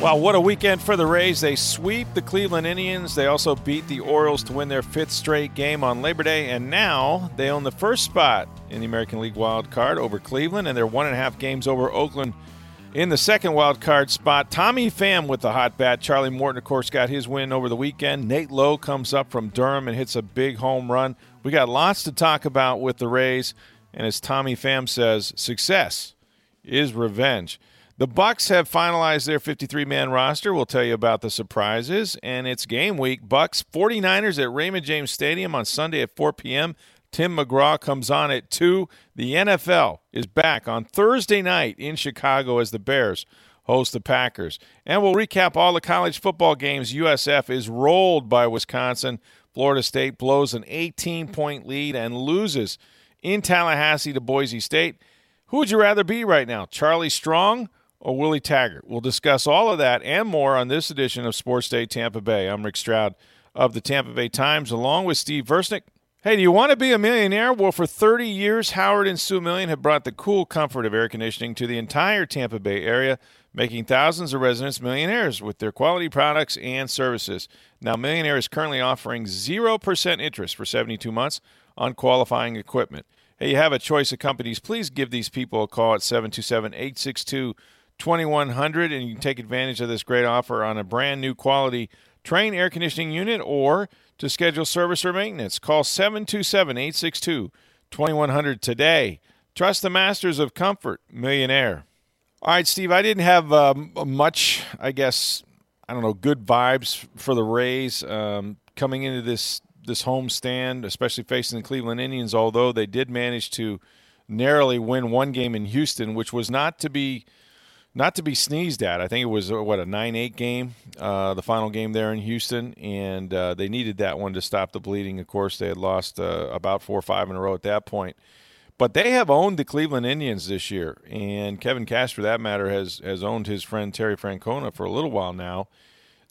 Wow, what a weekend for the Rays. They sweep the Cleveland Indians. They also beat the Orioles to win their fifth straight game on Labor Day. And now they own the first spot in the American League wild card over Cleveland, and they're one and a half games over Oakland in the second wild card spot. Tommy Pham with the hot bat. Charlie Morton, of course, got his win over the weekend. Nate Lowe comes up from Durham and hits a big home run. We got lots to talk about with the Rays. And as Tommy Pham says, success is revenge. The Bucs have finalized their 53-man roster. We'll tell you about the surprises and it's game week. Bucs 49ers at Raymond James Stadium on Sunday at 4 p.m. Tim McGraw comes on at 2. The NFL is back on Thursday night in Chicago as the Bears host the Packers. And we'll recap all the college football games. USF is rolled by Wisconsin. Florida State blows an 18-point lead and loses in Tallahassee to Boise State. Who would you rather be right now, Charlie Strong or Willie Taggart? We'll discuss all of that and more on this edition of Sports Day Tampa Bay. I'm Rick Stroud of the Tampa Bay Times, along with Steve Versnick. Hey, do you want to be a millionaire? Well, for 30 years, Howard and Sue Million have brought the cool comfort of air conditioning to the entire Tampa Bay area, making thousands of residents millionaires with their quality products and services. Now, Millionaire is currently offering 0% interest for 72 months on qualifying equipment. Hey, you have a choice of companies. Please give these people a call at 727 862 2100 and you can take advantage of this great offer on a brand new quality Trane air conditioning unit or to schedule service or maintenance. Call 727 862 2100 today. Trust the masters of comfort, Millionaire. All right, Steve, I didn't have um, much, I guess, I don't know, good vibes for the Rays um, coming into this this home stand, especially facing the Cleveland Indians, although they did manage to narrowly win one game in Houston, which was not to be not to be sneezed at. I think it was what a nine-eight game, uh, the final game there in Houston, and uh, they needed that one to stop the bleeding. Of course, they had lost uh, about four or five in a row at that point, but they have owned the Cleveland Indians this year, and Kevin Cash, for that matter, has has owned his friend Terry Francona for a little while now.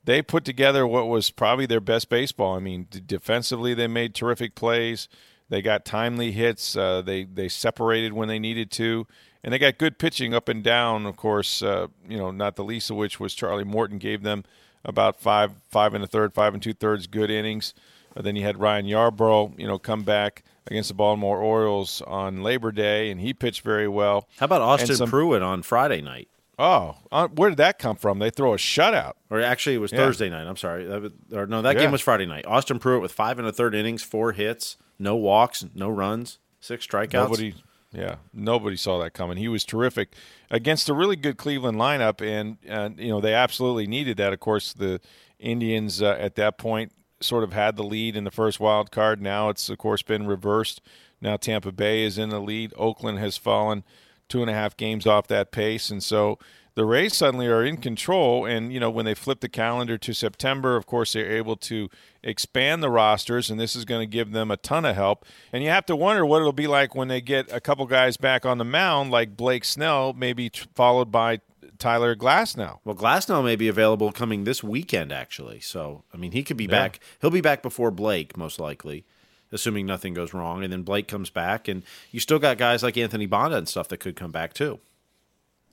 They put together what was probably their best baseball. I mean, defensively, they made terrific plays. They got timely hits. Uh, they they separated when they needed to and they got good pitching up and down. Of course, uh, you know, not the least of which was Charlie Morton gave them about five, five and a third, five and two thirds good innings. Uh, then you had Ryan Yarbrough, you know, come back against the Baltimore Orioles on Labor Day, and he pitched very well. How about Austin some, Pruitt on Friday night? Oh, uh, where did that come from? They throw a shutout. Or actually, it was Yeah. Thursday night. I'm sorry. Was- or no, that Yeah. game was Friday night. Austin Pruitt with five and a third innings, four hits, no walks, no runs, six strikeouts. Nobody, yeah, nobody saw that coming. He was terrific against a really good Cleveland lineup, and and you know they absolutely needed that. Of course, the Indians uh, at that point sort of had the lead in the first wild card. Now it's of course been reversed. Now Tampa Bay is in the lead. Oakland has fallen two and a half games off that pace, and so the Rays suddenly are in control. And you know when they flip the calendar to September, of course they're able to expand the rosters, and this is going to give them a ton of help. And you have to wonder what it'll be like when they get a couple guys back on the mound, like Blake Snell, maybe t- followed by Tyler Glasnow. Well, Glasnow may be available coming this weekend, actually. So, I mean, he could be Yeah. back. He'll be back before Blake, most likely, assuming nothing goes wrong. And then Blake comes back, and you still got guys like Anthony Banda and stuff that could come back too.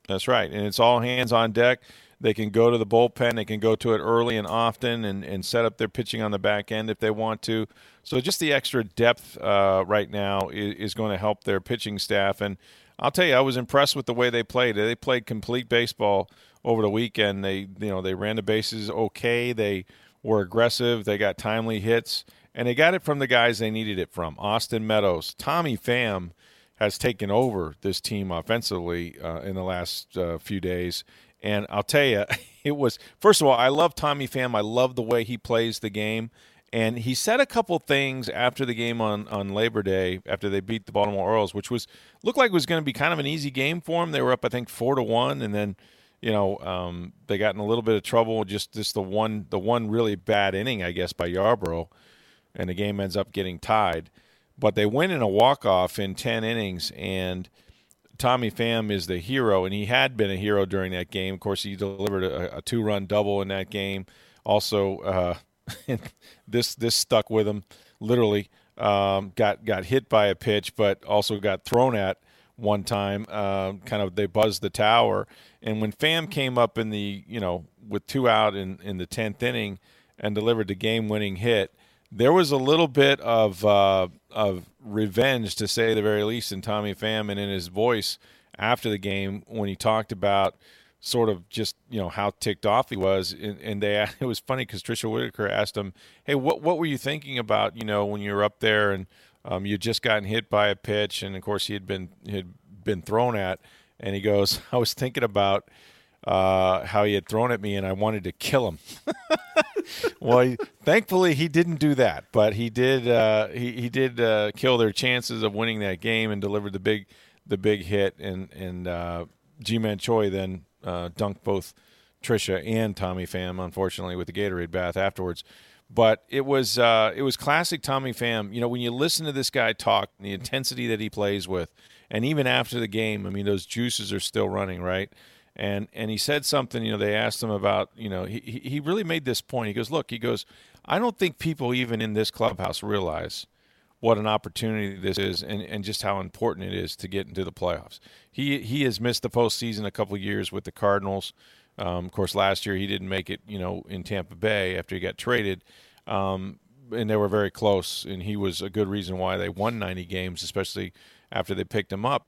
That's right. And it's all hands on deck. They can go to the bullpen. They can go to it early and often and, and set up their pitching on the back end if they want to. So just the extra depth uh, right now is, is going to help their pitching staff. And I'll tell you, I was impressed with the way they played. They played complete baseball over the weekend. They you know they ran the bases okay. They were aggressive. They got timely hits, and they got it from the guys they needed it from. Austin Meadows, Tommy Pham has taken over this team offensively uh, in the last uh, few days. And I'll tell you, it was first of all, I love Tommy Pham. I love the way he plays the game, And he said a couple things after the game on, on Labor Day, after they beat the Baltimore Orioles, which was looked like it was going to be kind of an easy game for them. They were up, I think, four to one, and then you know um, they got in a little bit of trouble. Just just the one the one really bad inning, I guess, by Yarbrough, and the game ends up getting tied. But they win in a walk off in ten innings, and Tommy Pham is the hero, and he had been a hero during that game. Of course, he delivered a, a two run double in that game. Also. Uh, this this stuck with him literally. Um, got got hit by a pitch, but also got thrown at one time. Uh, kind of they buzzed the tower, and when Pham came up in the you know with two out in in the tenth inning and delivered the game winning hit, there was a little bit of uh, of revenge to say the very least in Tommy Pham and in his voice after the game when he talked about sort of just you know how ticked off he was, and, and they it was funny because Tricia Whitaker asked him, "Hey, what what were you thinking about? You know, when you were up there and um, you just gotten hit by a pitch, and of course he had been had been thrown at, and he goes, I was thinking about." Uh, how he had thrown at me, and I wanted to kill him. well, he, thankfully he didn't do that, but he did. Uh, he he did uh, kill their chances of winning that game and delivered the big the big hit. And and uh, Ji-Man Choi then uh, dunked both Tricia and Tommy Pham, unfortunately, with the Gatorade bath afterwards. But it was uh, it was classic Tommy Pham. You know, when you listen to this guy talk, the intensity that he plays with, and even after the game, I mean, those juices are still running, right? And and he said something. You know, they asked him about. You know, he he really made this point. He goes, look, he goes, I don't think people even in this clubhouse realize what an opportunity this is and, and just how important it is to get into the playoffs. He he has missed the postseason a couple years with the Cardinals. Um, of course, last year he didn't make it, you know, in Tampa Bay after he got traded, um, and they were very close. And he was a good reason why they won 90 games, especially after they picked him up.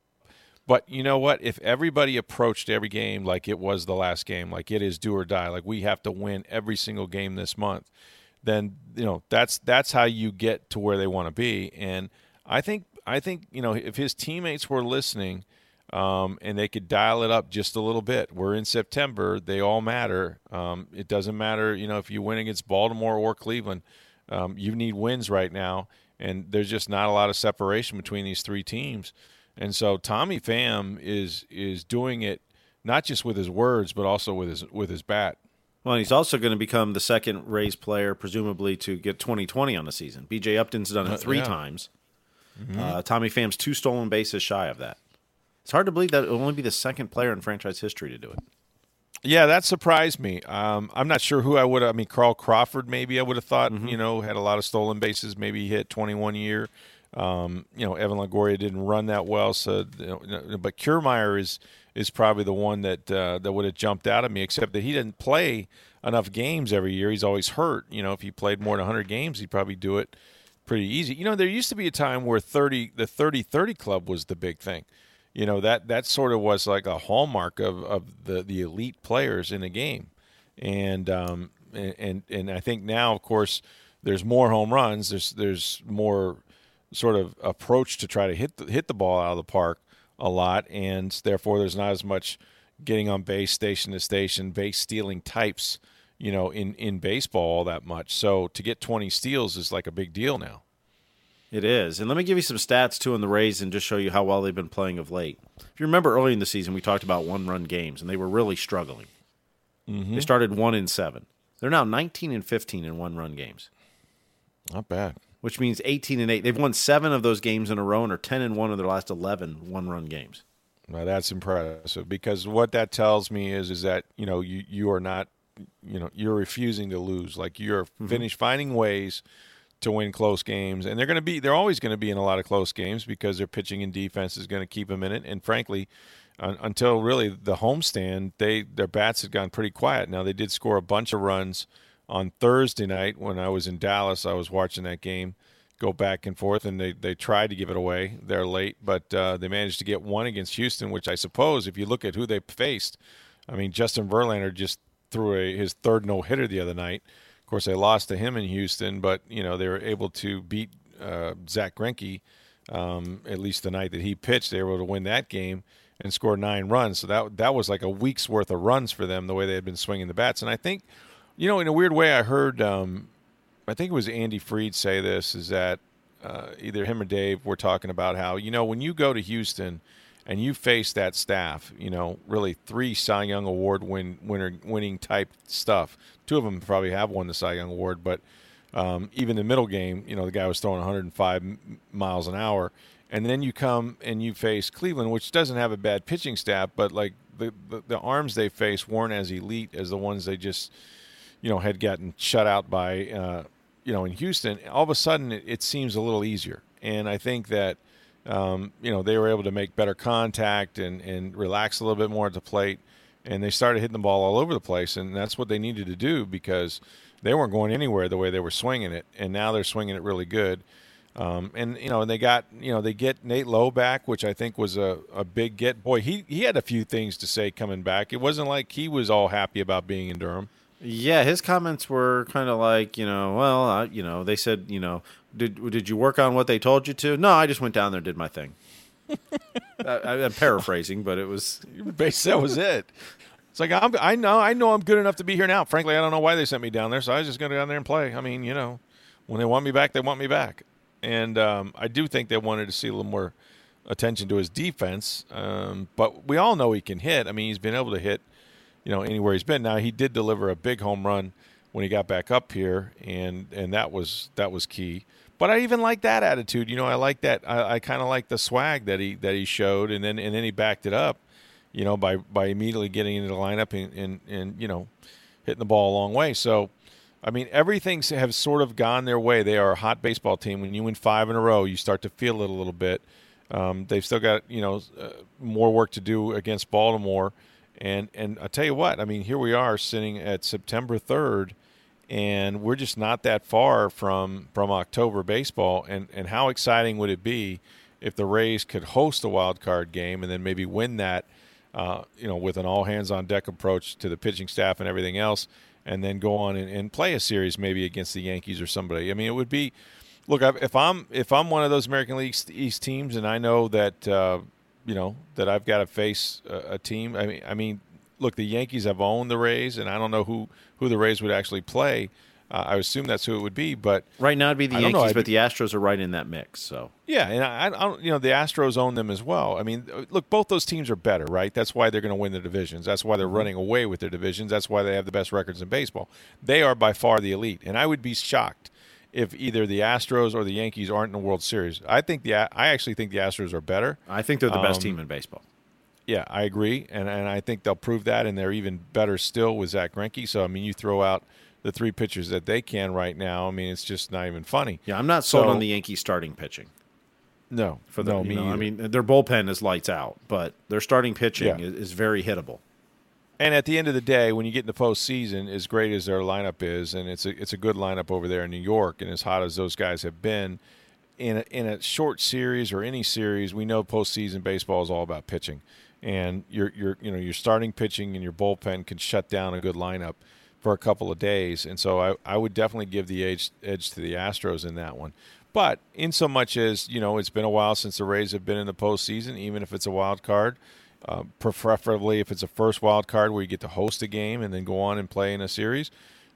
But you know what? If everybody approached every game like it was the last game, like it is do or die, like we have to win every single game this month, then you know that's that's how you get to where they want to be. And I think I think you know if his teammates were listening um, and they could dial it up just a little bit. We're in September; they all matter. Um, it doesn't matter you know if you win against Baltimore or Cleveland. Um, you need wins right now, and there's just not a lot of separation between these three teams. And so Tommy Pham is is doing it not just with his words, but also with his with his bat. Well, he's also going to become the second Rays player, presumably, to get 2020 on the season. B.J. Upton's done it uh, three yeah. times. Mm-hmm. Uh, Tommy Pham's two stolen bases shy of that. It's hard to believe that it will only be the second player in franchise history to do it. Yeah, that surprised me. Um, I'm not sure who I would. I mean, Carl Crawford. Maybe I would have thought. Mm-hmm. You know, had a lot of stolen bases. Maybe he hit 21 year. Um, you know, Evan Longoria didn't run that well. So, you know, but Kiermaier is is probably the one that uh, that would have jumped out at me. Except that he didn't play enough games every year. He's always hurt. You know, if he played more than 100 games, he'd probably do it pretty easy. You know, there used to be a time where 30 the 30-30 club was the big thing. You know, that that sort of was like a hallmark of, of the, the elite players in a game. And um and and I think now of course there's more home runs, there's there's more sort of approach to try to hit the, hit the ball out of the park a lot, and therefore there's not as much getting on base station to station, base stealing types, you know, in in baseball all that much. So to get 20 steals is like a big deal now. It is. And let me give you some stats too on the Rays and just show you how well they've been playing of late. If you remember early in the season, we talked about one run games, and they were really struggling. Mm-hmm. They started one in seven. They're now 19 and 15 in one run games. Not bad which means 18 and 8. They've won seven of those games in a row and are 10 and 1 of their last 11 one run games. Well, that's impressive because what that tells me is is that you know you you are not you know you're refusing to lose like you're mm-hmm. finished finding ways to win close games and they're going to be they're always going to be in a lot of close games because their pitching and defense is going to keep them in it and frankly until really the homestand they their bats had gone pretty quiet now they did score a bunch of runs on Thursday night when I was in Dallas. I was watching that game go back and forth, and they, they tried to give it away. They're late, but uh, they managed to get one against Houston, which I suppose, if you look at who they faced, I mean, Justin Verlander just threw a, his third no hitter the other night. Of course, they lost to him in Houston, but you know they were able to beat uh, Zack Greinke um, at least the night that he pitched. They were able to win that game and score nine runs. So that that was like a week's worth of runs for them the way they had been swinging the bats. And I think you know, in a weird way, I heard um, I think it was Andy Freed say this is that uh, either him or Dave were talking about how you know when you go to Houston and you face that staff, you know, really three Cy Young Award win winner winning type stuff. Two of them probably have won the Cy Young Award, but um, even the middle game, you know, the guy was throwing 105 miles an hour, and then you come and you face Cleveland, which doesn't have a bad pitching staff, but like the the, the arms they face weren't as elite as the ones they just you know had gotten shut out by uh, you know in Houston. All of a sudden, it, it seems a little easier, and I think that um, you know they were able to make better contact and and relax a little bit more at the plate, and they started hitting the ball all over the place, and that's what they needed to do because they weren't going anywhere the way they were swinging it, and now they're swinging it really good. Um, and you know, and they got you know they get Nate Lowe back, which I think was a, a big get. Boy, he he had a few things to say coming back. It wasn't like he was all happy about being in Durham. Yeah, his comments were kind of like, you know, well, I, you know, they said, you know, did did you work on what they told you to? No, I just went down there, did my thing. I, am paraphrasing, but it was basically that was it. It's like I'm, I know I know I'm good enough to be here now. Frankly, I don't know why they sent me down there, so I was just going to go down there and play. I mean, you know, when they want me back, they want me back, and um, I do think they wanted to see a little more attention to his defense. Um, but we all know he can hit. I mean, he's been able to hit you know anywhere he's been. Now he did deliver a big home run when he got back up here, and and that was that was key. But I even like that attitude. You know, I like that. I, I kind of like the swag that he that he showed, and then and then he backed it up. You know, by by immediately getting into the lineup and and, and you know hitting the ball a long way. So. I mean, everything's have sort of gone their way. They are a hot baseball team. When you win five in a row, you start to feel it a little bit. Um, they've still got you know uh, more work to do against Baltimore, and and I tell you what, I mean, here we are sitting at September third, and we're just not that far from from October baseball. And and how exciting would it be if the Rays could host a wild card game and then maybe win that, uh, you know, with an all hands on deck approach to the pitching staff and everything else, and then go on and, and play a series maybe against the Yankees or somebody. I mean, it would be. Look, if I'm if I'm one of those American League East teams, and I know that uh, you know that I've got to face a, a, team. I mean, I mean, look, the Yankees have owned the Rays, and I don't know who who the Rays would actually play. Uh, I assume that's who it would be, but right now it'd be the Yankees, know, but the Astros are right in that mix. So yeah, and I, I don't, you know, the Astros own them as well. I mean, look, both those teams are better, right? That's why they're going to win the divisions. That's why they're mm-hmm. running away with their divisions. That's why they have the best records in baseball. They are by far the elite, and I would be shocked if either the Astros or the Yankees aren't in the World Series. I think the I actually think the Astros are better. I think they're the best um, team in baseball. Yeah, I agree, and and I think they'll prove that, and they're even better still with Zack Greinke. So I mean, you throw out the three pitchers that they can right now. I mean, it's just not even funny. Yeah, I'm not sold so, on the Yankees starting pitching. No, for the, no, me know, I mean, their bullpen is lights out, but their starting pitching yeah. is, is very hittable. And at the end of the day, when you get in the postseason, as great as their lineup is, and it's a it's a good lineup over there in New York, and as hot as those guys have been, in a, in a short series or any series, we know postseason baseball is all about pitching, and your your you know your starting pitching and your bullpen can shut down a good lineup for a couple of days, and so I I would definitely give the edge edge to the Astros in that one. But in so much as you know, it's been a while since the Rays have been in the postseason, even if it's a wild card. Uh, preferably if it's a first wild card where you get to host a game and then go on and play in a series,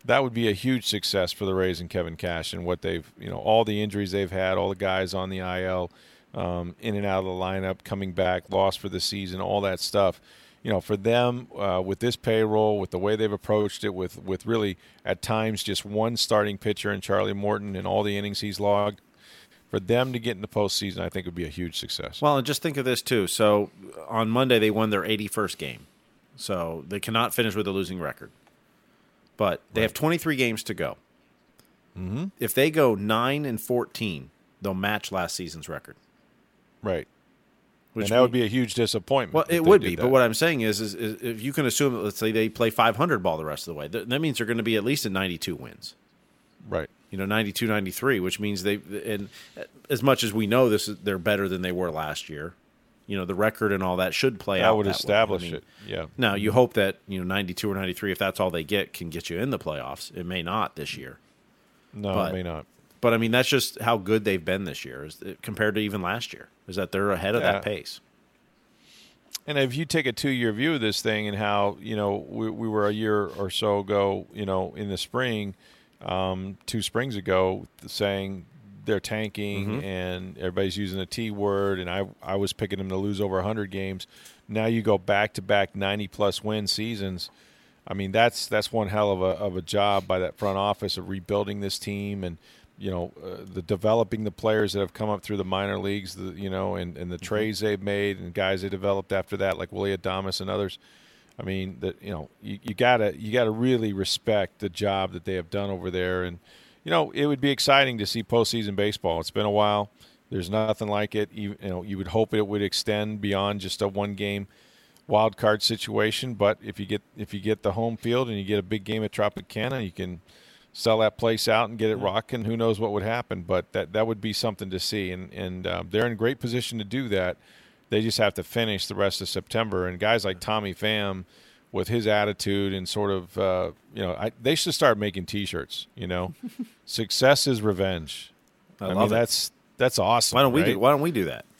that would be a huge success for the Rays and Kevin Cash and what they've, you know, all the injuries they've had, all the guys on the IL, um, in and out of the lineup, coming back, lost for the season, all that stuff. You know, for them uh, with this payroll, with the way they've approached it, with with really at times just one starting pitcher in Charlie Morton and all the innings he's logged, for them to get in the postseason, I think would be a huge success. Well, and just think of this too. So on Monday they won their 81st game, so they cannot finish with a losing record. But they right. have 23 games to go. Mm-hmm. If they go nine and 14, they'll match last season's record. Right. Which and that would be a huge disappointment. Well, it would be. That. But what I'm saying is, is, is, if you can assume that, let's say they play 500 ball the rest of the way, that means they're going to be at least at 92 wins. Right you know 92 93 which means they and as much as we know this they're better than they were last year you know the record and all that should play out. that out would establish I mean, it yeah. Now you hope that you know 92 or 93 if that's all they get can get you in the playoffs. It may not this year. No but, it may not. but i mean that's just how good they've been this year is compared to even last year is that they're ahead of yeah. that pace. And if you take a two-year view of this thing and how you know we, we were a year or so ago you know in the spring um, two springs ago, saying they're tanking and everybody's using the T word, and I I was picking them to lose over 100 games. Now you go back to back 90 plus win seasons. I mean that's that's one hell of a of a job by that front office of rebuilding this team and you know uh, the developing the players that have come up through the minor leagues, the, you know, and, and the trades they've made and guys they developed after that like Willy Adames and others. I mean that you know you, you gotta you gotta really respect the job that they have done over there, and you know it would be exciting to see postseason baseball. It's been a while. There's nothing like it. You, you know you would hope it would extend beyond just a one game wild card situation. But if you get if you get the home field and you get a big game at Tropicana, you can sell that place out and get it rocking. Who knows what would happen? But that that would be something to see, and and um, they're in great position to do that. They just have to finish the rest of September. And guys like Tommy Pham, with his attitude and sort of, uh, you know, I, they should start making T-shirts. You know, success is revenge. I I, love mean, it. that's that's awesome. Why don't we right? do? Why don't we do that?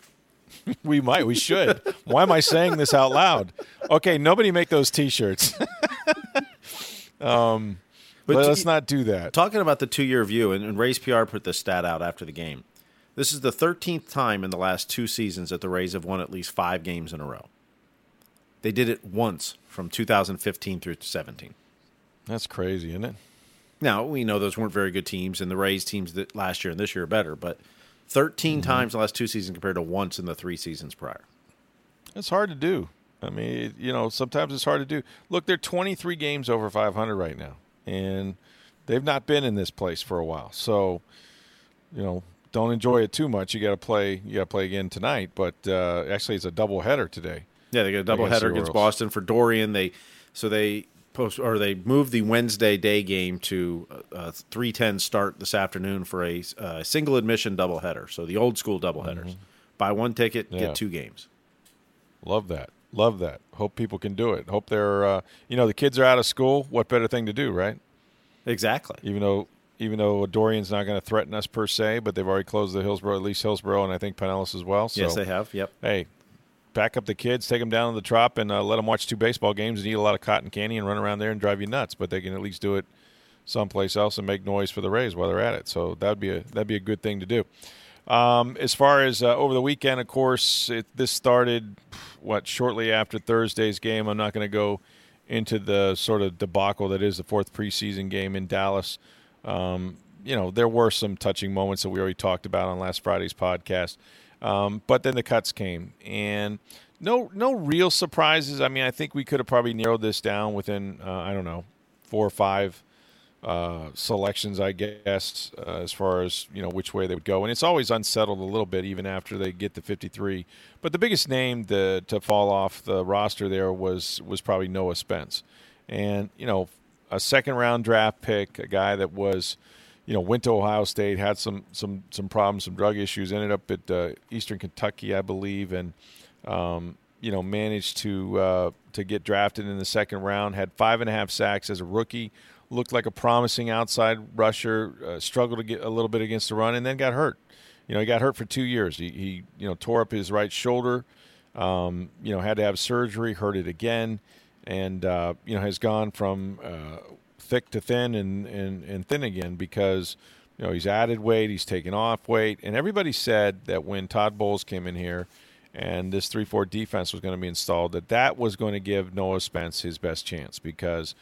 We might. We should. Why am I saying this out loud? Okay, nobody make those T-shirts. um, But but let's not do that. Talking about the two-year view, and, and Rays PR put the stat out after the game. This is the 13th time in the last two seasons that the Rays have won at least five games in a row. They did it once from 2015 through 17. That's crazy, isn't it? Now we know those weren't very good teams, and the Rays teams that last year and this year are better. But 13 mm-hmm. times in the last two seasons compared to once in the three seasons prior. It's hard to do. I mean, you know, sometimes it's hard to do. Look, they're 23 games over 500 right now, and they've not been in this place for a while. So, you know, don't enjoy it too much. You got to play. You got to play again tonight. But uh, actually, it's a double header today. Yeah, they got a double Against header against Boston for Dorian. They so they post or they moved the Wednesday day game to a three ten start this afternoon for a uh, single admission double header. So the old school double headers. Buy one ticket, Yeah. get two games. Love that. Love that. Hope people can do it. Hope they're. Uh, you know, the kids are out of school. What better thing to do, right? Exactly. even though even though Dorian's not going to threaten us per se, but they've already closed the Hillsborough, at least Hillsborough, and I think Pinellas as well. So, yes, they have. Yep. Hey, pack up the kids, take them down to the trop, and uh, let them watch two baseball games and eat a lot of cotton candy and run around there and drive you nuts. But they can at least do it someplace else and make noise for the Rays while they're at it. So that'd be a that'd be a good thing to do. Um, as far as uh, over the weekend, of course, it, this started what shortly after Thursday's game. I'm not going to go into the sort of debacle that is the fourth preseason game in Dallas. Um, you know, there were some touching moments that we already talked about on last Friday's podcast, um, but then the cuts came, and no, no real surprises. I mean, I think we could have probably narrowed this down within uh, I don't know four or five uh, selections, I guess, uh, as far as you know which way they would go. And it's always unsettled a little bit even after they get to 53. But the biggest name to, to fall off the roster there was was probably Noah Spence, and you know a second round draft pick, a guy that was. You know, went to Ohio State, had some some some problems, some drug issues. Ended up at uh, Eastern Kentucky, I believe, and um, you know managed to uh, to get drafted in the second round. Had five and a half sacks as a rookie. Looked like a promising outside rusher. Uh, struggled to get a little bit against the run, and then got hurt. You know, he got hurt for two years. He, he you know tore up his right shoulder. Um, you know, had to have surgery. Hurt it again, and uh, you know has gone from uh, thick to thin and, and, and thin again because you know he's added weight, he's taken off weight, and everybody said that when Todd Bowles came in here and this three four defense was going to be installed, that that was going to give Noah Spence his best chance because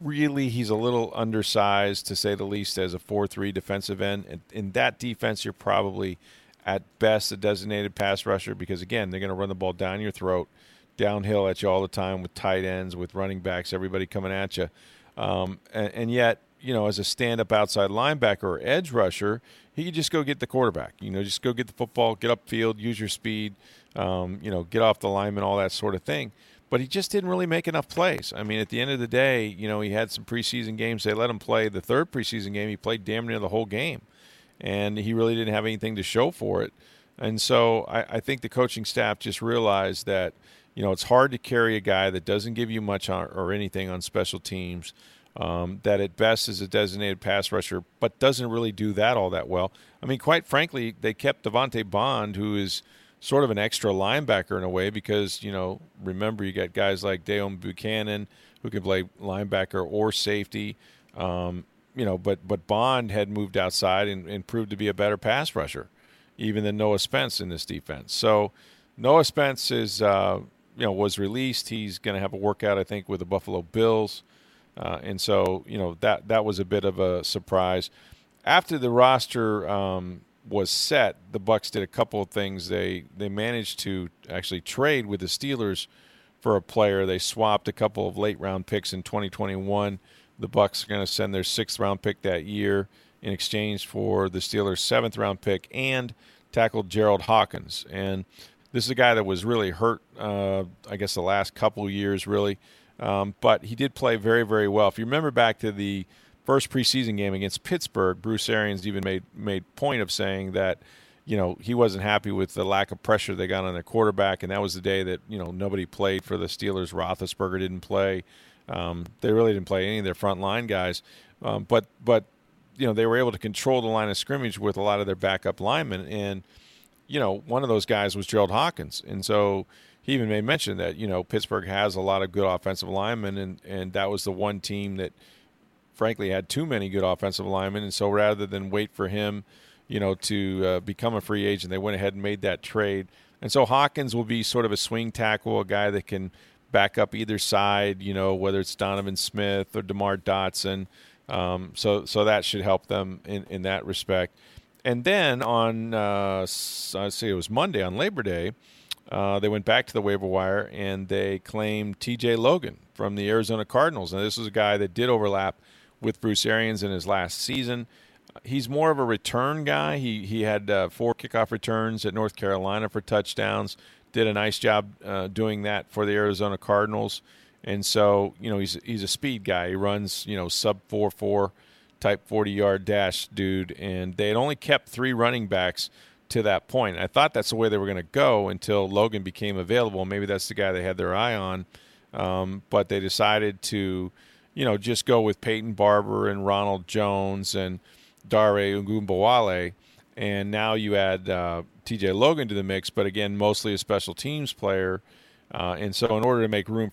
really he's a little undersized to say the least as a four three defensive end. And in that defense, you're probably at best a designated pass rusher because again they're going to run the ball down your throat, downhill at you all the time with tight ends, with running backs, everybody coming at you. Um, and, and yet, you know, as a stand-up outside linebacker or edge rusher, he could just go get the quarterback. You know, just go get the football, get upfield, use your speed. Um, you know, get off the lineman, all that sort of thing. But he just didn't really make enough plays. I mean, at the end of the day, you know, he had some preseason games. They let him play the third preseason game. He played damn near the whole game, and he really didn't have anything to show for it. And so I, I think the coaching staff just realized that you know it's hard to carry a guy that doesn't give you much on, or anything on special teams. Um, that at best is a designated pass rusher, but doesn't really do that all that well. I mean, quite frankly, they kept Devante Bond, who is sort of an extra linebacker in a way, because you know, remember you got guys like Deone Bucannon who can play linebacker or safety. Um, you know, but but Bond had moved outside and, and proved to be a better pass rusher, even than Noah Spence in this defense. So Noah Spence is uh, you know was released. He's going to have a workout, I think, with the Buffalo Bills, uh, and so you know that that was a bit of a surprise. After the roster um, was set, the Bucs did a couple of things. They they managed to actually trade with the Steelers for a player. They swapped a couple of late round picks in 2021. The Bucs are going to send their sixth round pick that year in exchange for the Steelers' seventh round pick and tackled Gerald Hawkins. And this is a guy that was really hurt, uh, I guess, the last couple years, really. Um, but he did play very, very well. If you remember back to the first preseason game against Pittsburgh, Bruce Arians even made made point of saying that you know he wasn't happy with the lack of pressure they got on their quarterback, and that was the day that you know nobody played for the Steelers. Roethlisberger didn't play. Um, they really didn't play any of their front line guys, um, but but you know they were able to control the line of scrimmage with a lot of their backup linemen, and you know one of those guys was Gerald Hawkins, and so he even made mention that you know Pittsburgh has a lot of good offensive linemen, and and that was the one team that frankly had too many good offensive linemen, and so rather than wait for him, you know, to uh, become a free agent, they went ahead and made that trade. And so Hawkins will be sort of a swing tackle, a guy that can back up either side, you know, whether it's Donovan Smith or DeMar Dotson. Um, so so that should help them in, in that respect. And then on, uh, I say it was Monday on Labor Day, uh, they went back to the waiver wire and they claimed T.J. Logan from the Arizona Cardinals. And this was a guy that did overlap with Bruce Arians in his last season. He's more of a return guy. He he had uh, four kickoff returns at North Carolina for touchdowns. Did a nice job uh, doing that for the Arizona Cardinals. And so you know he's he's a speed guy. He runs you know sub four four type forty yard dash dude. And they had only kept three running backs to that point. I thought that's the way they were going to go until Logan became available. Maybe that's the guy they had their eye on. Um, but they decided to you know, just go with Peyton Barber and Ronald Jones and Dare Ogunbowale, and now you add uh, T.J. Logan to the mix, but again, mostly a special teams player. Uh, and so, in order to make room.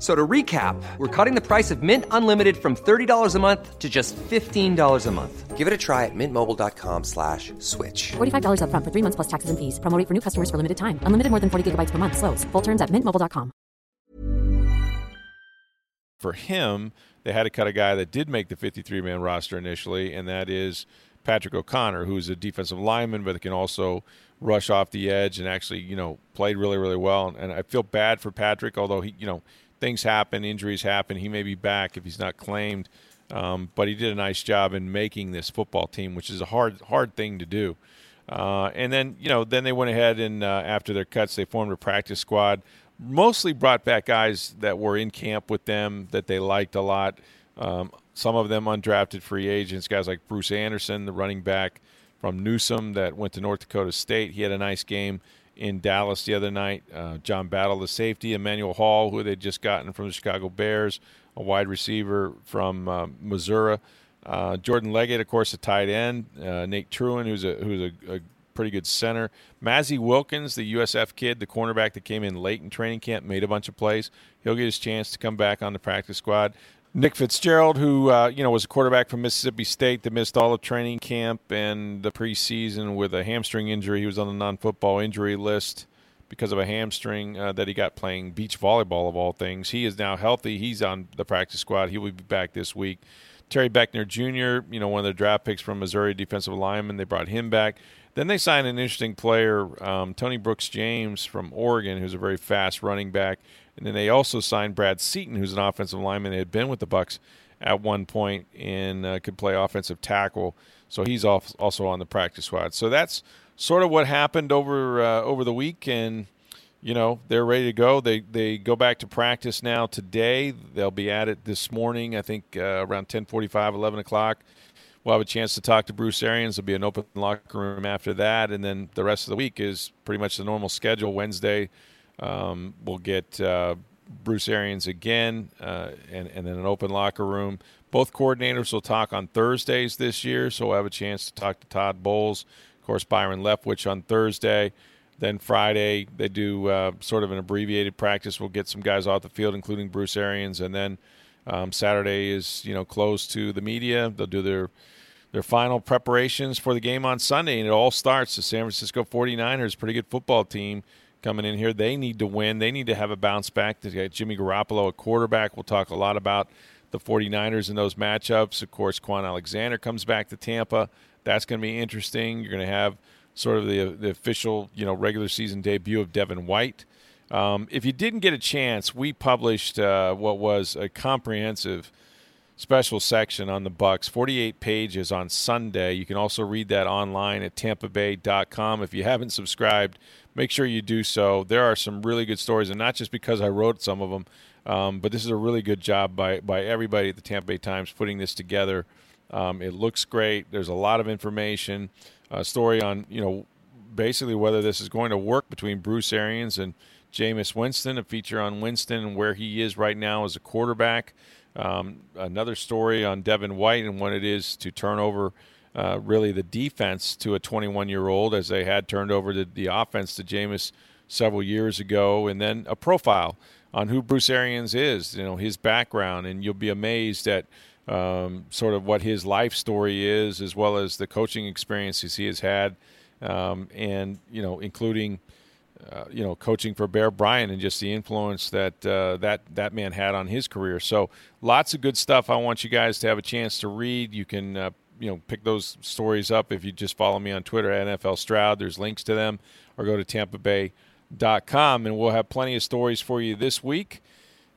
So to recap, we're cutting the price of Mint Unlimited from $30 a month to just $15 a month. Give it a try at mintmobile.com slash switch. $45 up front for three months plus taxes and fees. Promoting for new customers for limited time. Unlimited more than 40 gigabytes per month. Slows. Full terms at mintmobile.com. For him, they had to cut a guy that did make the 53-man roster initially, and that is Patrick O'Connor, who's a defensive lineman, but can also – rush off the edge and actually, you know, played really, really well. And I feel bad for Patrick, although he, you know, things happen, injuries happen. He may be back if he's not claimed, um, but he did a nice job in making this football team, which is a hard, hard thing to do. Uh, and then, you know, then they went ahead and uh, after their cuts, they formed a practice squad. Mostly brought back guys that were in camp with them that they liked a lot. Um, some of them undrafted free agents, guys like Bruce Anderson, the running back from Newsome that went to North Dakota State. He had a nice game in Dallas the other night. Uh, John Battle, the safety, Emmanuel Hall, who they'd just gotten from the Chicago Bears, a wide receiver from uh, Missouri. Uh, Jordan Leggett, of course, a tight end. Uh, Nate Trewyn, who's a who's a, a pretty good center. Mazzi Wilkins, the USF kid, the cornerback that came in late in training camp, made a bunch of plays. He'll get his chance to come back on the practice squad. Nick Fitzgerald, who uh, you know was a quarterback from Mississippi State that missed all of training camp and the preseason with a hamstring injury. He was on the non-football injury list because of a hamstring uh, that he got playing beach volleyball of all things. He is now healthy. He's on the practice squad. He will be back this week. Terry Beckner Jr., you know, one of the draft picks from Missouri, defensive lineman. They brought him back. Then they signed an interesting player, um, Tony Brooks James from Oregon, who's a very fast running back. And then they also signed Brad Seaton, who's an offensive lineman that had been with the Bucs at one point and uh, could play offensive tackle. So he's also on the practice squad. So that's sort of what happened over uh, over the week, and you know they're ready to go. They they go back to practice now today. They'll be at it this morning. I think uh, around 10:45, 11 o'clock. We'll have a chance to talk to Bruce Arians. There'll be an open locker room after that, and then the rest of the week is pretty much the normal schedule. Wednesday, um, we'll get uh, Bruce Arians again, uh, and and then an open locker room. Both coordinators will talk on Thursdays this year, so we'll have a chance to talk to Todd Bowles, of course, Byron Leftwich on Thursday. Then Friday they do uh, sort of an abbreviated practice. We'll get some guys off the field, including Bruce Arians, and then um, Saturday is you know closed to the media. They'll do their their final preparations for the game on Sunday, and it all starts. The San Francisco 49ers, pretty good football team coming in here. They need to win. They need to have a bounce back. They got Jimmy Garoppolo a quarterback. We'll talk a lot about the 49ers in those matchups. Of course, Kwon Alexander comes back to Tampa. That's going to be interesting. You're going to have sort of the the official you know regular season debut of Devin White. Um, if you didn't get a chance, we published uh, what was a comprehensive special section on the Bucs, 48 pages on Sunday. You can also read that online at TampaBay.com. If you haven't subscribed, make sure you do so. There are some really good stories, and not just because I wrote some of them, um, but this is a really good job by by everybody at the Tampa Bay Times putting this together. Um, it looks great. There's a lot of information a story on you know basically whether this is going to work between Bruce Arians and Jameis Winston, a feature on Winston and where he is right now as a quarterback. Um, another story on Devin White and what it is to turn over uh, really the defense to a 21 year old as they had turned over the, the offense to Jameis several years ago, and then a profile on who Bruce Arians is, you know, his background, and you'll be amazed at um, sort of what his life story is, as well as the coaching experiences he has had, um, and you know, including uh, you know coaching for Bear Bryant and just the influence that uh, that that man had on his career. So lots of good stuff. I want you guys to have a chance to read. You can. Uh, you know, pick those stories up if you just follow me on Twitter at NFL Stroud. There's links to them, or go to TampaBay.com, and we'll have plenty of stories for you this week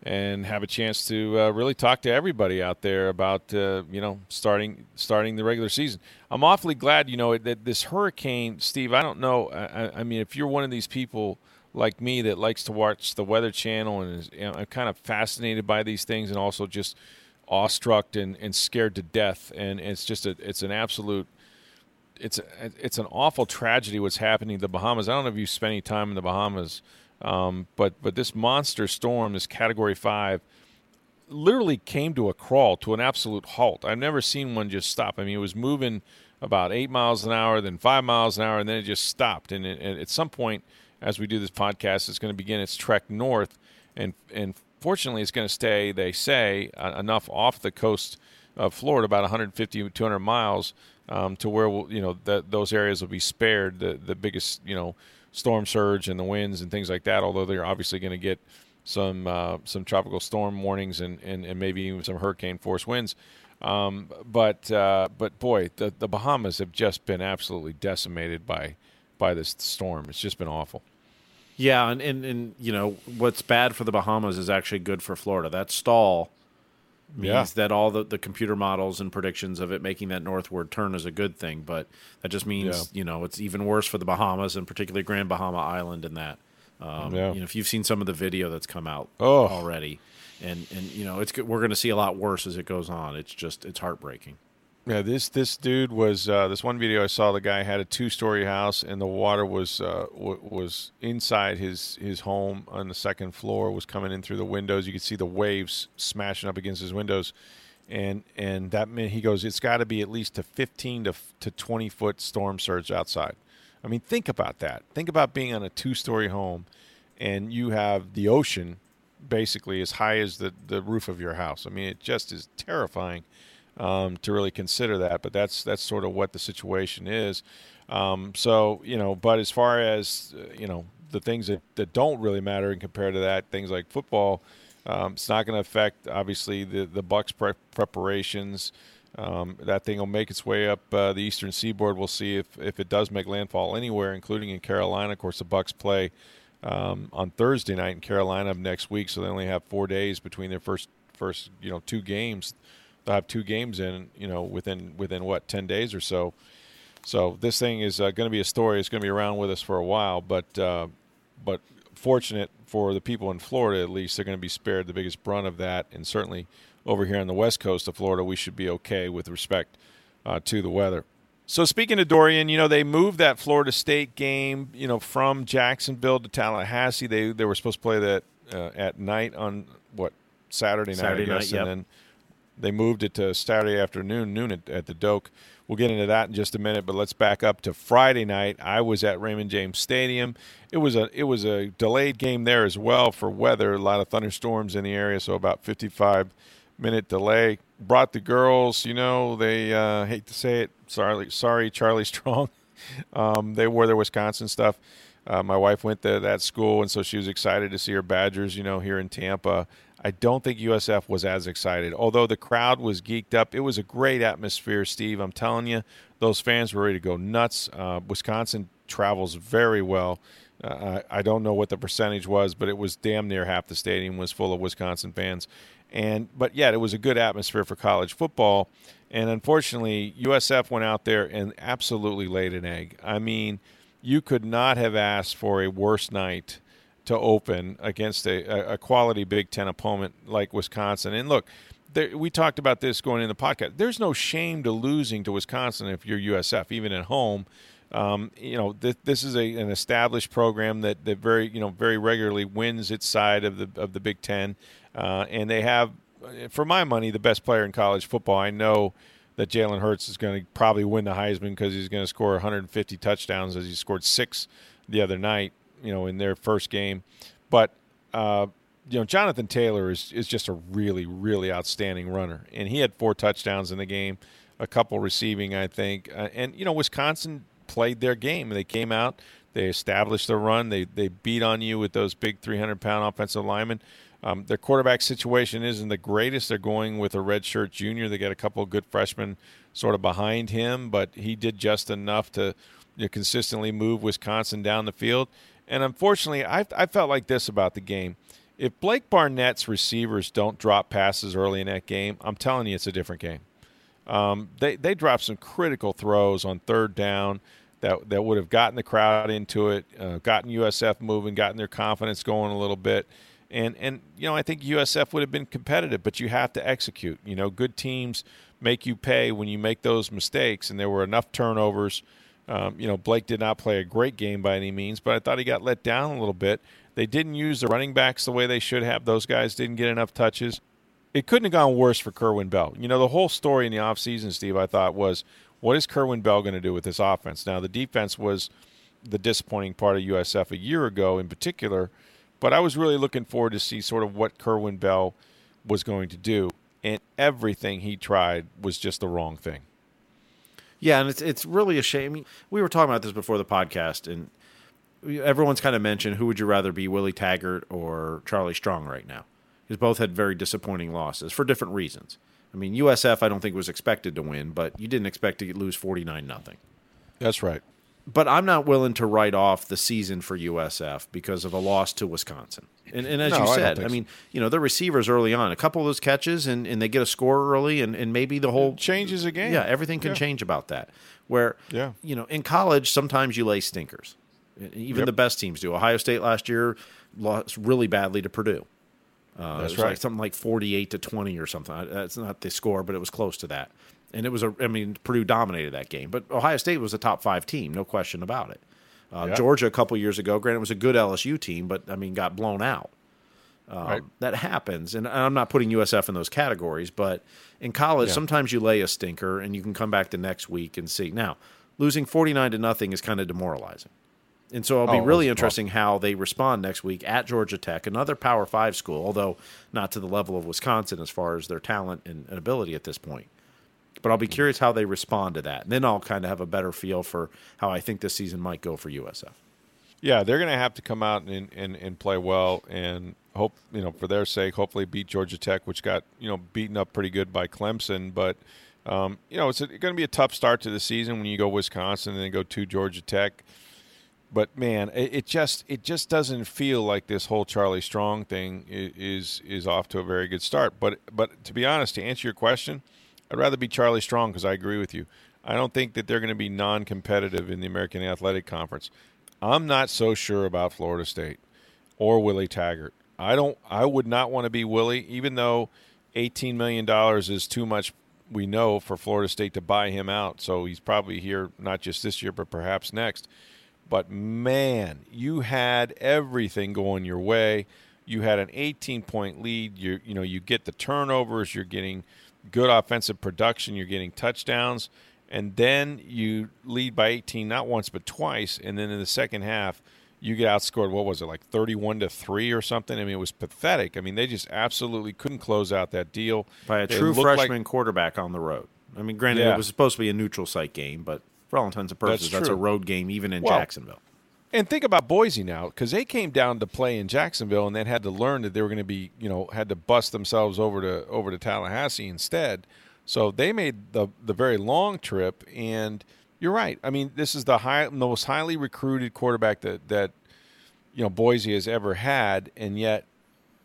and have a chance to uh, really talk to everybody out there about uh, you know starting starting the regular season. I'm awfully glad you know that this hurricane, Steve. I don't know. I, I, mean, if you're one of these people like me that likes to watch the Weather Channel and is you know, I'm kind of fascinated by these things and also just awestruck and, and scared to death. And it's just a it's an absolute it's a, it's an awful tragedy what's happening in the Bahamas. I don't know if you spent any time in the Bahamas um, but but this monster storm, this Category Five, literally came to a crawl, to an absolute halt. I've never seen one just stop. I mean, it was moving about eight miles an hour, then five miles an hour, and then it just stopped. And, it, and at some point, as we do this podcast, it's going to begin its trek north, and and fortunately, it's going to stay. They say uh, enough off the coast of Florida, about 150 200 miles, um, to where we'll, you know that those areas will be spared. The the biggest you know storm surge and the winds and things like that. Although they're obviously going to get some uh, some tropical storm warnings and, and, and maybe even some hurricane force winds. Um, but uh, but boy, the, the Bahamas have just been absolutely decimated by by this storm. It's just been awful. Yeah, and, and, and you know what's bad for the Bahamas is actually good for Florida. That stall means yeah. that all the, the computer models and predictions of it making that northward turn is a good thing, but that just means yeah. you know it's even worse for the Bahamas and particularly Grand Bahama Island and that. Um, yeah. You know, if you've seen some of the video that's come out oh. already, and and you know it's we're going to see a lot worse as it goes on. It's just it's heartbreaking. Yeah, this this dude was uh, this one video I saw. The guy had a two story house, and the water was uh, w- was inside his his home on the second floor. Was coming in through the windows. You could see the waves smashing up against his windows, and and that meant he goes. It's got to be at least a fifteen to to twenty foot storm surge outside. I mean, think about that. Think about being on a two story home, and you have the ocean basically as high as the the roof of your house. I mean, it just is terrifying um, to really consider that. But that's that's sort of what the situation is. Um, so you know, but as far as uh, you know, the things that, that don't really matter and compared to that, things like football, um, it's not going to affect obviously the the Bucs pre- preparations. Um, that thing will make its way up uh, the eastern seaboard. We'll see if, if it does make landfall anywhere, including in Carolina. Of course, the Bucs play um, on Thursday night in Carolina next week, so they only have four days between their first first you know two games they'll have two games in, you know, within within what ten days or so. So this thing is uh, going to be a story. It's going to be around with us for a while, but uh, but fortunate for the people in Florida, at least, they're going to be spared the biggest brunt of that, and certainly over here on the west coast of Florida, we should be okay with respect uh, to the weather. So speaking of Dorian, you know they moved that Florida State game, you know, from Jacksonville to Tallahassee. They they were supposed to play that uh, at night on what Saturday night, Saturday I guess, night, yep. and then they moved it to Saturday afternoon, noon at, at the Doak. We'll get into that in just a minute, but let's back up to Friday night. I was at Raymond James Stadium. It was a it was a delayed game there as well for weather. A lot of thunderstorms in the area, so about 55 minute delay. Brought the girls. You know, they uh, hate to say it. Sorry, sorry, Charlie Strong. um, they wore their Wisconsin stuff. Uh, my wife went to that school, and so she was excited to see her Badgers. You know, here in Tampa. I don't think USF was as excited, although the crowd was geeked up. It was a great atmosphere, Steve. I'm telling you, those fans were ready to go nuts. Uh, Wisconsin travels very well. Uh, I don't know what the percentage was, but it was damn near half the stadium was full of Wisconsin fans. And but yet it was a good atmosphere for college football. And unfortunately, USF went out there and absolutely laid an egg. I mean, you could not have asked for a worse night to open against a, a quality Big Ten opponent like Wisconsin. And look, there, we talked about this going in the podcast. There's no shame to losing to Wisconsin if you're USF, even at home. Um, you know, th- this is a, an established program that, that very, you know, very regularly wins its side of the of the Big Ten, uh, and they have, for my money, the best player in college football. I know that Jalen Hurts is going to probably win the Heisman because he's going to score 150 touchdowns as he scored six the other night you know, in their first game. But uh, you know, Jonathan Taylor is is just a really really outstanding runner, and he had four touchdowns in the game, a couple receiving, I think. Uh, and you know, Wisconsin played their game. They came out, they established the run, they they beat on you with those big 300 pound offensive linemen. Um, their quarterback situation isn't the greatest. They're going with a redshirt junior. They got a couple good freshmen sort of behind him, but he did just enough to you know, consistently move Wisconsin down the field. And unfortunately, I, I felt like this about the game. If Blake Barnett's receivers don't drop passes early in that game, I'm telling you, it's a different game. Um, they they dropped some critical throws on third down that that would have gotten the crowd into it, uh, gotten USF moving, gotten their confidence going a little bit, and and you know I think USF would have been competitive, but you have to execute. You know, good teams make you pay when you make those mistakes, and there were enough turnovers. Um, you know, Blake did not play a great game by any means, but I thought he got let down a little bit. They didn't use the running backs the way they should have. Those guys didn't get enough touches. It couldn't have gone worse for Kerwin Bell. You know, the whole story in the offseason, Steve, I thought was what is Kerwin Bell going to do with this offense? Now, the defense was the disappointing part of USF a year ago in particular, but I was really looking forward to see sort of what Kerwin Bell was going to do. And everything he tried was just the wrong thing. Yeah, and it's it's really a shame. We were talking about this before the podcast, and everyone's kind of mentioned who would you rather be, Willie Taggart or Charlie Strong right now, because both had very disappointing losses for different reasons. I mean, USF I don't think was expected to win, but you didn't expect to lose forty nine nothing. That's right. But I'm not willing to write off the season for USF because of a loss to Wisconsin. And, and as No, you said, I, so. mean, you know, the receivers early on, a couple of those catches, and, and they get a score early, and, and maybe the whole changes the game. Yeah, everything can Yeah. change about that. Where, Yeah. you know, in college, sometimes you lay stinkers. Even Yep. the best teams do. Ohio State last year lost really badly to Purdue. Uh, That's it was like right. something like forty-eight to twenty or something. That's not the score, but it was close to that. And it was a. I mean, Purdue dominated that game, but Ohio State was a top five team, no question about it. Uh, Yeah. Georgia a couple years ago, granted, it was a good LSU team, but I mean, got blown out. Um, Right. That happens, and I'm not putting USF in those categories, but in college, Yeah. sometimes you lay a stinker, and you can come back the next week and see. Now, losing 49 to nothing is kind of demoralizing. And so it'll be Oh, really interesting how they respond next week at Georgia Tech, another Power Five school, although not to the level of Wisconsin as far as their talent and ability at this point. But I'll be curious how they respond to that. And then I'll kind of have a better feel for how I think this season might go for USF. Yeah, they're going to have to come out and, and, and play well and hope, you know, for their sake, hopefully beat Georgia Tech, which got, you know, beaten up pretty good by Clemson. But, um, you know, it's going to be a tough start to the season when you go Wisconsin and then go to Georgia Tech. But man, it, it just it just doesn't feel like this whole Charlie Strong thing is is off to a very good start. But but to be honest, to answer your question, I'd rather be Charlie Strong because I agree with you. I don't think that they're going to be non-competitive in the American Athletic Conference. I'm not so sure about Florida State or Willie Taggart. I don't. I would not want to be Willie, even though 18 million dollars is too much. We know for Florida State to buy him out, so he's probably here not just this year, but perhaps next. But man, you had everything going your way. you had an 18 point lead. You you know you get the turnovers. You're getting good offensive production. You're getting touchdowns, and then you lead by 18 not once but twice. And then in the second half, you get outscored. What was it like 31 to three or something? I mean, it was pathetic. I mean, they just absolutely couldn't close out that deal by a They true looked like- freshman quarterback on the road. I mean, granted, Yeah. it was supposed to be a neutral site game, but for all intents and purposes, that's, a road game, even in Well, Jacksonville. And think about Boise now, because they came down to play in Jacksonville, and then had to learn that they were going to be, you know, had to bust themselves over to over to Tallahassee instead. So they made the the very long trip, and you're right. I mean, this is the high, most highly recruited quarterback that that you know Boise has ever had, and yet,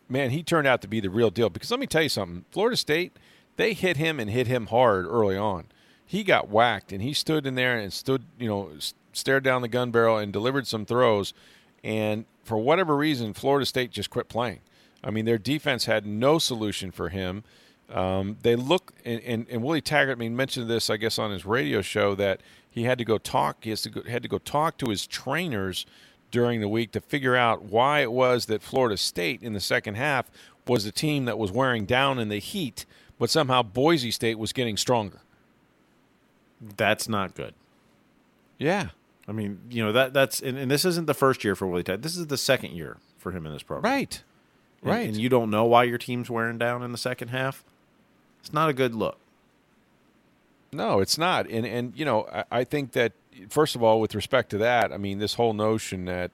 man, he turned out to be the real deal. Because let me tell you something, Florida State, they hit him and hit him hard early on. He got whacked, and he stood in there and stood, you know, stared down the gun barrel and delivered some throws. And for whatever reason, Florida State just quit playing. I mean, their defense had no solution for him. Um, they look, and, and, and Willie Taggart, I mean, mentioned this, I guess, on his radio show that he had to go talk. He has to go, had to go talk to his trainers during the week to figure out why it was that Florida State in the second half was the team that was wearing down in the heat, but somehow Boise State was getting stronger. That's not good. Yeah, I mean, you know that that's and, and this isn't the first year for Willie Taggart. This is the second year for him in this program. right, And- right. And you don't know why your team's wearing down in the second half. It's not a good look. No, it's not. And and you know, I, I think that first of all, with respect to that, I mean, this whole notion that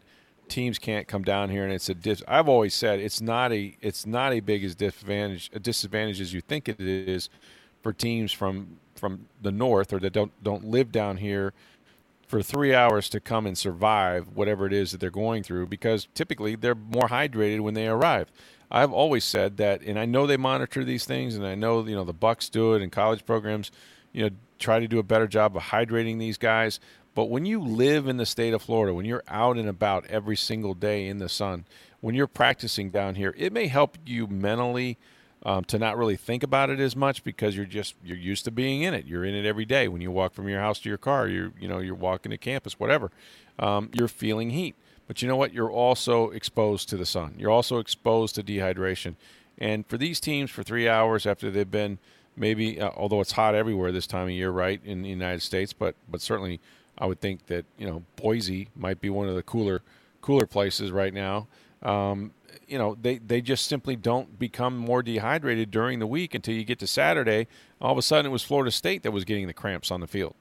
teams can't come down here and it's a dis- I've always said it's not a it's not a big as disadvantage a disadvantage as you think it is for teams from from the north or that don't don't live down here for three hours to come and survive whatever it is that they're going through because typically they're more hydrated when they arrive. I've always said that, and I know they monitor these things, and I know you know the Bucs do it, and college programs, you know, try to do a better job of hydrating these guys. But when you live in the state of Florida, when you're out and about every single day in the sun, when you're practicing down here, it may help you mentally um, to not really think about it as much because you're just you're used to being in it. You're in it every day. When you walk from your house to your car, you're you know you're walking to campus, whatever. Um, you're feeling heat, but you know what? You're also exposed to the sun. You're also exposed to dehydration. And for these teams, for three hours after they've been maybe, uh, although it's hot everywhere this time of year, right in the United States, but but certainly I would think that you know Boise might be one of the cooler cooler places right now. Um, you know, they, they just simply don't become more dehydrated during the week until you get to Saturday. All of a sudden, it was Florida State that was getting the cramps on the field.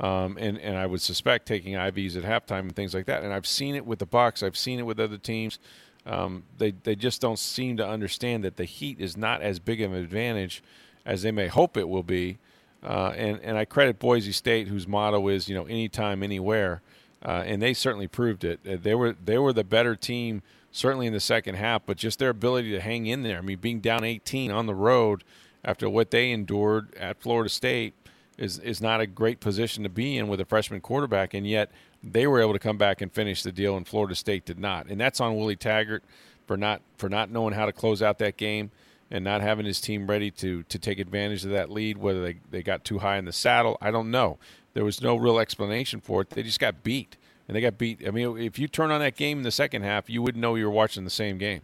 Um, and, and I would suspect taking IVs at halftime and things like that. And I've seen it with the Bucs. I've seen it with other teams. Um, they they just don't seem to understand that the heat is not as big of an advantage as they may hope it will be. Uh, and and I credit Boise State, whose motto is you know anytime, anywhere, uh, and they certainly proved it. Uh, They were they were the better team certainly in the second half, but just their ability to hang in there. I mean, being down 18 on the road after what they endured at Florida State is is not a great position to be in with a freshman quarterback, and yet they were able to come back and finish the deal, and Florida State did not. And that's on Willie Taggart for not for not knowing how to close out that game and not having his team ready to to take advantage of that lead. Whether they they got too high in the saddle, I don't know. There was no real explanation for it. They just got beat, and they got beat. I mean, if you turn on that game in the second half, you wouldn't know you were watching the same game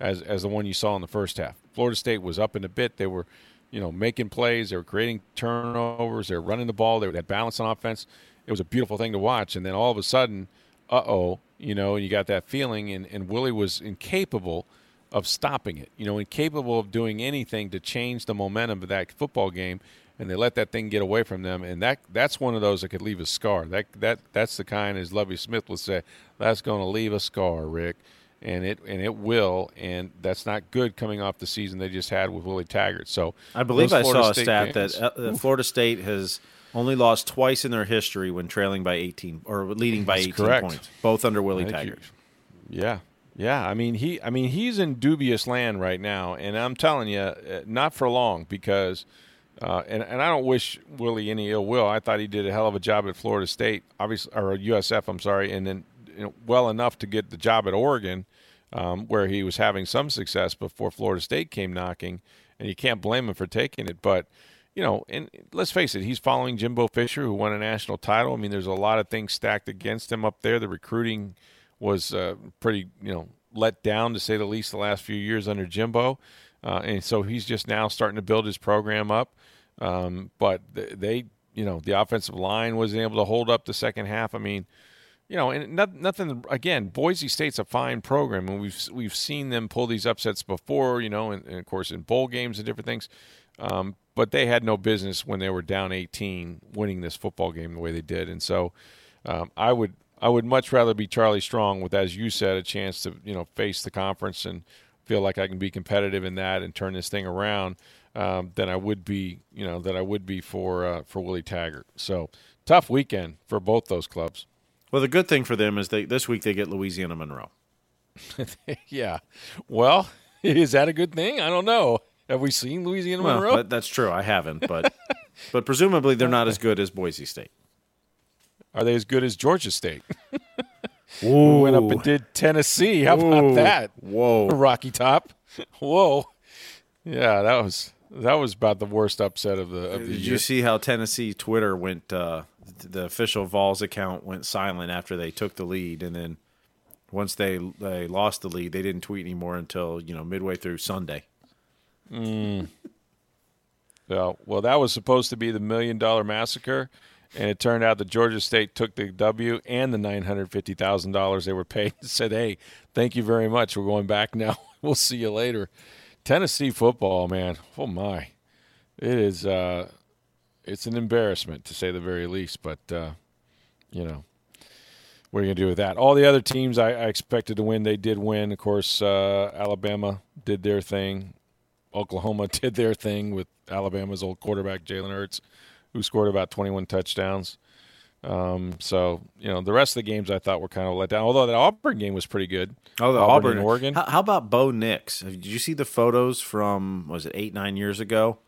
as as the one you saw in the first half. Florida State was up in a bit. They were, you know, making plays. They were creating turnovers. They were running the ball. They had balance on offense. It was a beautiful thing to watch. And then all of a sudden, uh oh, you know, you got that feeling. And, and Willie was incapable of stopping it. You know, incapable of doing anything to change the momentum of that football game. And they let that thing get away from them, and that that's one of those that could leave a scar. That that that's the kind, as Lovie Smith would say, that's going to leave a scar, Rick and it and it will, and that's not good coming off the season they just had with Willie Taggart. So I believe I saw a stat fans- that uh, Florida State has only lost twice in their history when trailing by 18 or leading by That's 18 correct. points, both under Willie Taggart. you- Yeah, yeah. I mean he I mean he's in dubious land right now, and I'm telling you, uh, not for long because. Uh, and, and I don't wish Willie any ill will. I thought he did a hell of a job at Florida State, obviously, or USF. I'm sorry, and then you know, well enough to get the job at Oregon, um, where he was having some success before Florida State came knocking. And you can't blame him for taking it. But you know, and let's face it, he's following Jimbo Fisher, who won a national title. I mean, there's a lot of things stacked against him up there. The recruiting was uh, pretty, you know, let down to say the least the last few years under Jimbo, uh, and so he's just now starting to build his program up. Um, but they, you know, the offensive line wasn't able to hold up the second half. I mean, you know, and not, nothing. Again, Boise State's a fine program, and we've we've seen them pull these upsets before. You know, and, and of course in bowl games and different things. Um, but they had no business when they were down 18 winning this football game the way they did. And so um, I would I would much rather be Charlie Strong with, as you said, a chance to you know face the conference and feel like I can be competitive in that and turn this thing around um, than I would be you know that I would be for uh, for Willie Taggart. So tough weekend for both those clubs. Well, the good thing for them is they this week they get Louisiana Monroe. yeah. Well, is that a good thing? I don't know. Have we seen Louisiana well, Monroe? that's true. I haven't, but but presumably they're not as good as Boise State. Are they as good as Georgia State? Who went up and did Tennessee? How about that? Whoa, Rocky Top. Whoa. Yeah, that was that was about the worst upset of the of the Did year. you see how Tennessee Twitter went? Uh, the official Vols account went silent after they took the lead, and then once they they lost the lead, they didn't tweet anymore until you know midway through Sunday. Mm. well, well, that was supposed to be the million dollar massacre, and it turned out that Georgia State took the W and the nine hundred fifty thousand dollars they were paid and said, "Hey, thank you very much. We're going back now. we'll see you later." Tennessee football, man. Oh my, it is. Uh, it's an embarrassment to say the very least. But uh, you know, what are you gonna do with that? All the other teams I, I expected to win, they did win. Of course, uh, Alabama did their thing. Oklahoma did their thing with Alabama's old quarterback Jalen Hurts, who scored about 21 touchdowns. Um, so you know the rest of the games I thought were kind of let down. Although that Auburn game was pretty good. Oh, the Auburn, Auburn, Oregon. How, how about Bo Nix? Did you see the photos from was it eight nine years ago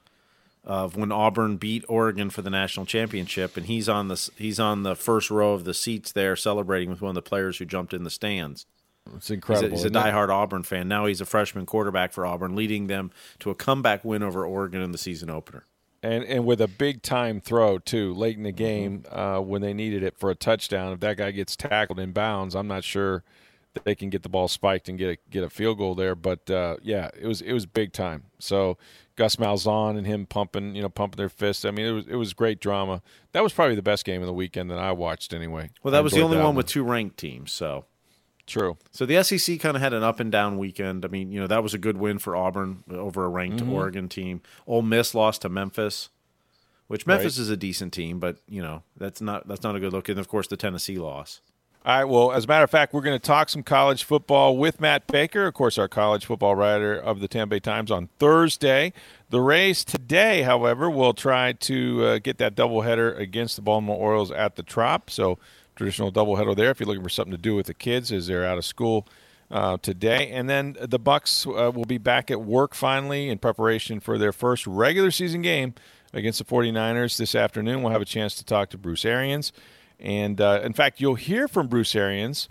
of when Auburn beat Oregon for the national championship, and he's on the he's on the first row of the seats there celebrating with one of the players who jumped in the stands. It's incredible. He's a, he's a diehard Auburn fan. Now he's a freshman quarterback for Auburn, leading them to a comeback win over Oregon in the season opener. And and with a big time throw too late in the game Mm-hmm. uh, when they needed it for a touchdown. If that guy gets tackled in bounds, I'm not sure that they can get the ball spiked and get a, get a field goal there. But uh, yeah, it was it was big time. So Gus Malzahn and him pumping you know pumping their fists. I mean it was it was great drama. That was probably the best game of the weekend that I watched anyway. Well, that was the only that one with two ranked teams, so True. So the SEC kind of had an up and down weekend. I mean, you know, that was a good win for Auburn over a ranked Mm-hmm. Oregon team. Ole Miss lost to Memphis, which Memphis Right. is a decent team, but you know, that's not that's not a good look. And of course, the Tennessee loss. All right. Well, as a matter of fact, we're going to talk some college football with Matt Baker, of course, our college football writer of the Tampa Bay Times on Thursday. The Rays today, however, will try to uh, get that doubleheader against the Baltimore Orioles at the Trop. So, traditional doubleheader there if you're looking for something to do with the kids as they're out of school uh, today. And then the Bucs uh, will be back at work finally in preparation for their first regular season game against the 49ers this afternoon. We'll have a chance to talk to Bruce Arians. And uh, in fact, you'll hear from Bruce Arians.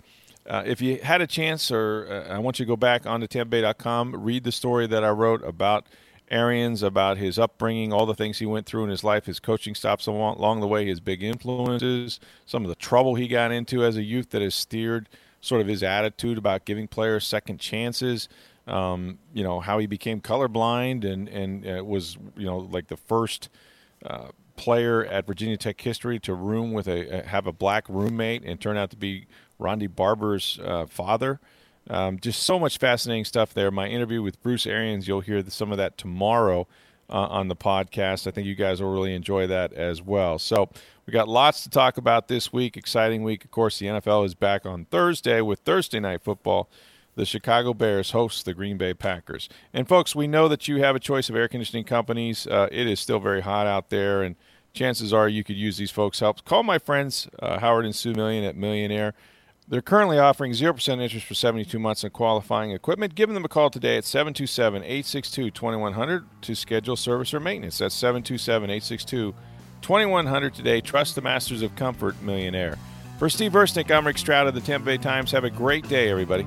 Uh, if you had a chance, or uh, I want you to go back onto TampaBay.com, read the story that I wrote about Arians, about his upbringing, all the things he went through in his life, his coaching stops along, the way, his big influences, some of the trouble he got into as a youth that has steered sort of his attitude about giving players second chances. Um, you know how he became colorblind and and uh, was you know like the first uh, player at Virginia Tech history to room with a have a black roommate and turn out to be Ronde Barber's uh, father. Um, just so much fascinating stuff there. My interview with Bruce Arians, you'll hear some of that tomorrow uh, on the podcast. I think you guys will really enjoy that as well. So we got lots to talk about this week. Exciting week, of course. The NFL is back on Thursday with Thursday night football. The Chicago Bears host the Green Bay Packers. And folks, we know that you have a choice of air conditioning companies. Uh, it is still very hot out there, and chances are you could use these folks' help. Call my friends uh, Howard and Sue Million at Millionaire. They're currently offering 0% interest for 72 months on qualifying equipment. Give them a call today at 727 862 2100 to schedule service or maintenance. That's 727 862 2100 today. Trust the masters of comfort, Millionaire. For Steve Versnick, I'm Rick Stroud of the Tampa Bay Times. Have a great day, everybody.